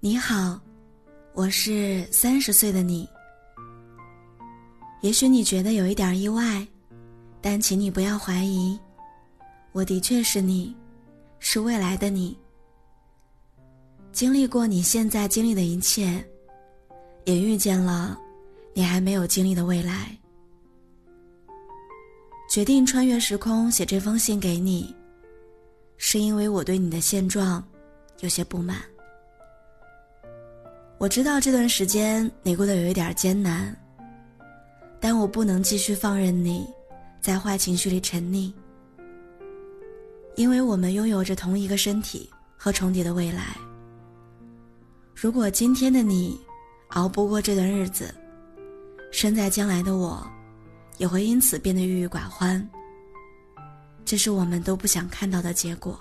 你好，我是三十岁的你。也许你觉得有一点意外，但请你不要怀疑，我的确是你，是未来的你。经历过你现在经历的一切，也遇见了你还没有经历的未来。决定穿越时空写这封信给你，是因为我对你的现状有些不满。我知道这段时间你过得有一点艰难，但我不能继续放任你在坏情绪里沉溺，因为我们拥有着同一个身体和重叠的未来。如果今天的你熬不过这段日子，身在将来的我也会因此变得郁郁寡欢。这是我们都不想看到的结果。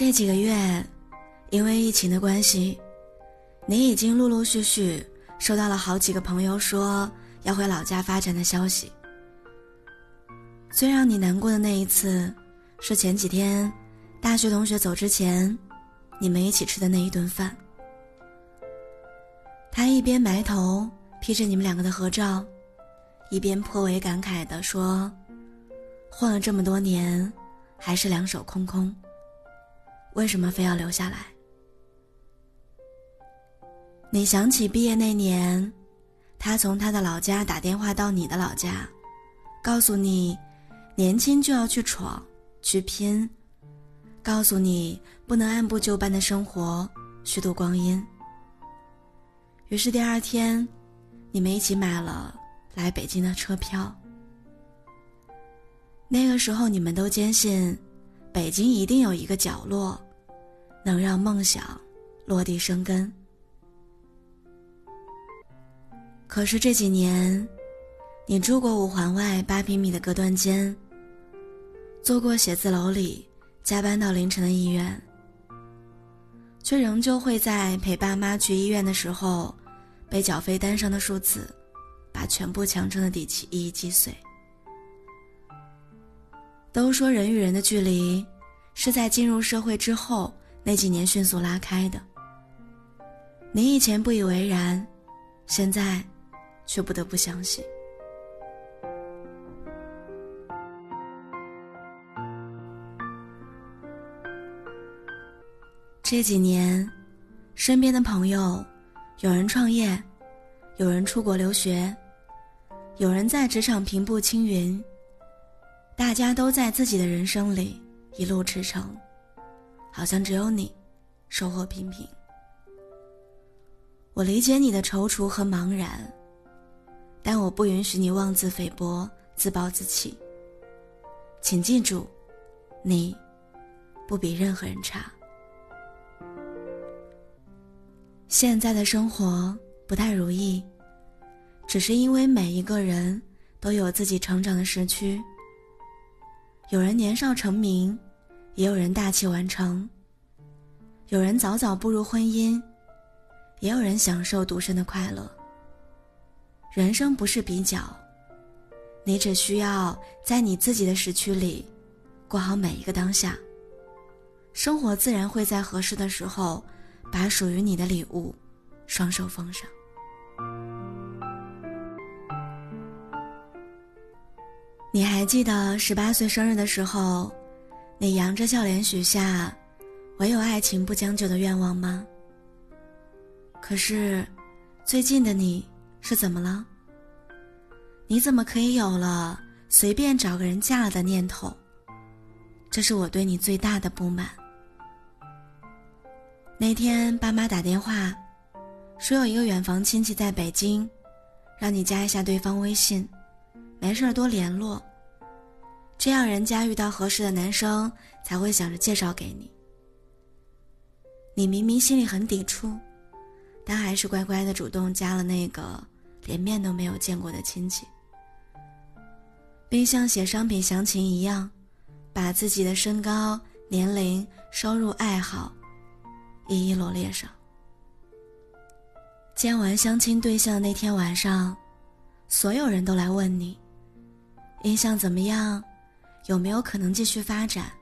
这几个月，因为疫情的关系，你已经陆陆续续收到了好几个朋友说要回老家发展的消息。最让你难过的那一次，是前几天大学同学走之前，你们一起吃的那一顿饭。他一边埋头披着你们两个的合照，一边颇为感慨地说：“混了这么多年，还是两手空空。”为什么非要留下来？你想起毕业那年，他从他的老家打电话到你的老家，告诉你，年轻就要去闯，去拼，告诉你不能按部就班的生活，虚度光阴。于是第二天，你们一起买了来北京的车票。那个时候，你们都坚信。北京一定有一个角落，能让梦想落地生根。可是这几年，你住过五环外八平米的隔断间，做过写字楼里加班到凌晨的医院，却仍旧会在陪爸妈去医院的时候，被缴费单上的数字，把全部强撑的底气一一击碎。都说人与人的距离，是在进入社会之后那几年迅速拉开的。你以前不以为然，现在却不得不相信。这几年，身边的朋友，有人创业，有人出国留学，有人在职场平步青云。大家都在自己的人生里一路驰骋，好像只有你收获平平。我理解你的踌躇和茫然，但我不允许你妄自菲薄、自暴自弃。请记住，你不比任何人差。现在的生活不太如意，只是因为每一个人都有自己成长的时区。有人年少成名，也有人大器晚成。有人早早步入婚姻，也有人享受独身的快乐。人生不是比较，你只需要在你自己的时区里，过好每一个当下。生活自然会在合适的时候，把属于你的礼物，双手奉上。你还记得十八岁生日的时候，你扬着笑脸许下“唯有爱情不将就”的愿望吗？可是，最近的你是怎么了？你怎么可以有了随便找个人嫁了的念头？这是我对你最大的不满。那天爸妈打电话，说有一个远房亲戚在北京，让你加一下对方微信。没事多联络，这样人家遇到合适的男生才会想着介绍给你。你明明心里很抵触，但还是乖乖的主动加了那个连面都没有见过的亲戚，并像写商品详情一样，把自己的身高、年龄、收入、爱好一一罗列上。见完相亲对象那天晚上，所有人都来问你。印象怎么样？有没有可能继续发展。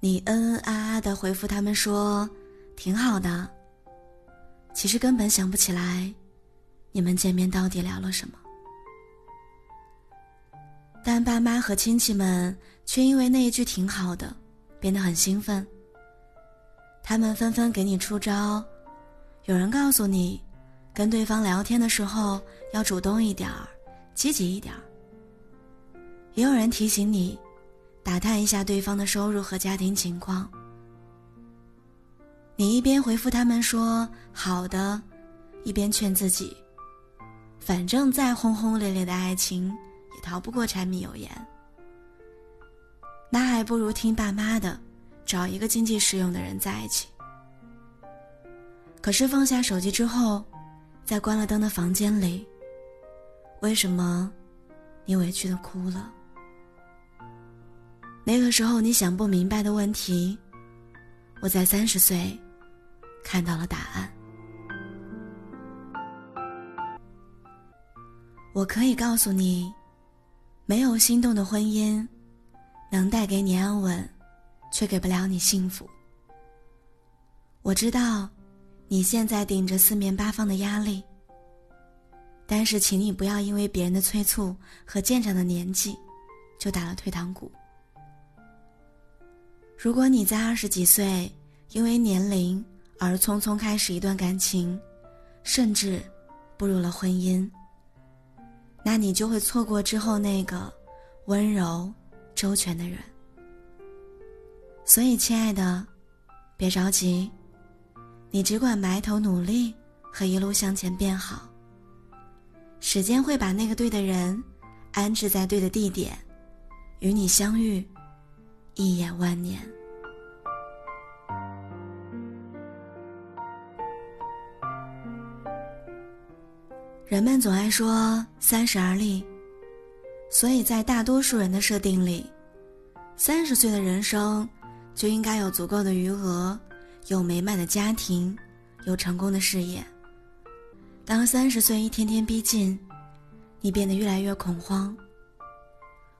你嗯嗯啊啊的回复他们说挺好的，其实根本想不起来你们见面到底聊了什么。但爸妈和亲戚们却因为那一句挺好的，变得很兴奋。他们纷纷给你出招，有人告诉你，跟对方聊天的时候要主动一点儿，积极一点儿。也有人提醒你。打探一下对方的收入和家庭情况。你一边回复他们说好的，一边劝自己，反正再轰轰烈烈的爱情也逃不过柴米油盐，那还不如听爸妈的，找一个经济适用的人在一起。可是放下手机之后，在关了灯的房间里，为什么你委屈的哭了？那个时候你想不明白的问题，我在三十岁看到了答案。我可以告诉你，没有心动的婚姻，能带给你安稳，却给不了你幸福。我知道，你现在顶着四面八方的压力，但是请你不要因为别人的催促和渐长的年纪，就打了退堂鼓。如果你在二十几岁因为年龄而匆匆开始一段感情，甚至步入了婚姻，那你就会错过之后那个温柔周全的人。所以，亲爱的，别着急，你只管埋头努力和一路向前变好。时间会把那个对的人安置在对的地点，与你相遇。一眼万年。人们总爱说三十而立，所以在大多数人的设定里，三十岁的人生就应该有足够的余额，有美满的家庭，有成功的事业。当三十岁一天天逼近，你变得越来越恐慌，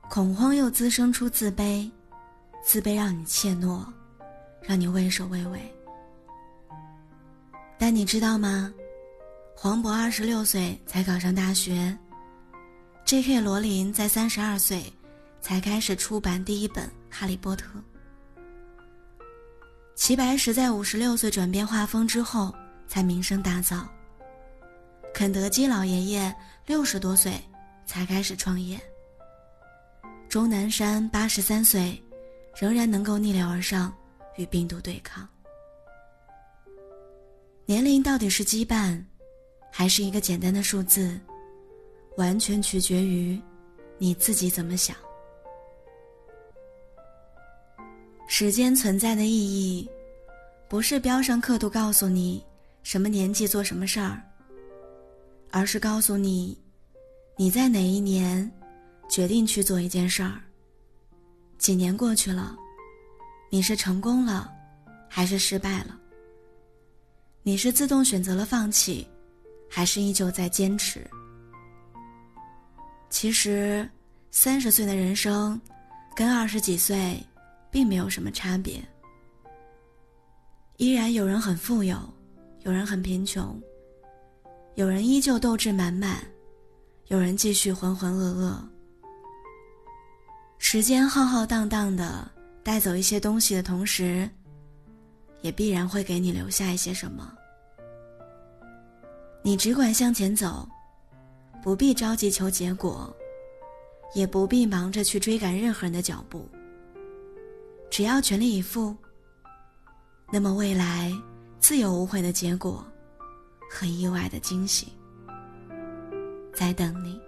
恐慌又滋生出自卑。自卑让你怯懦，让你畏首畏尾。但你知道吗？黄渤二十六岁才考上大学，J.K. 罗琳在三十二岁才开始出版第一本《哈利波特》，齐白石在五十六岁转变画风之后才名声大噪，肯德基老爷爷六十多岁才开始创业，钟南山八十三岁。仍然能够逆流而上，与病毒对抗。年龄到底是羁绊，还是一个简单的数字，完全取决于你自己怎么想。时间存在的意义，不是标上刻度告诉你什么年纪做什么事儿，而是告诉你你在哪一年决定去做一件事儿。几年过去了，你是成功了，还是失败了？你是自动选择了放弃，还是依旧在坚持？其实，三十岁的人生，跟二十几岁，并没有什么差别。依然有人很富有，有人很贫穷，有人依旧斗志满满，有人继续浑浑噩噩。时间浩浩荡荡的带走一些东西的同时，也必然会给你留下一些什么。你只管向前走，不必着急求结果，也不必忙着去追赶任何人的脚步。只要全力以赴，那么未来自有无悔的结果和意外的惊喜在等你。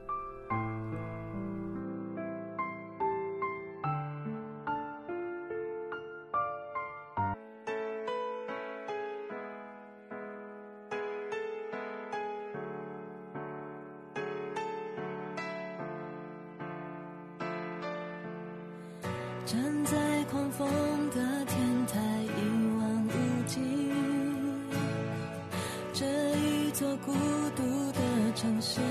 座孤独的城市，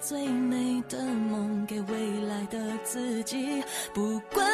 最美的梦给未来的自己。不管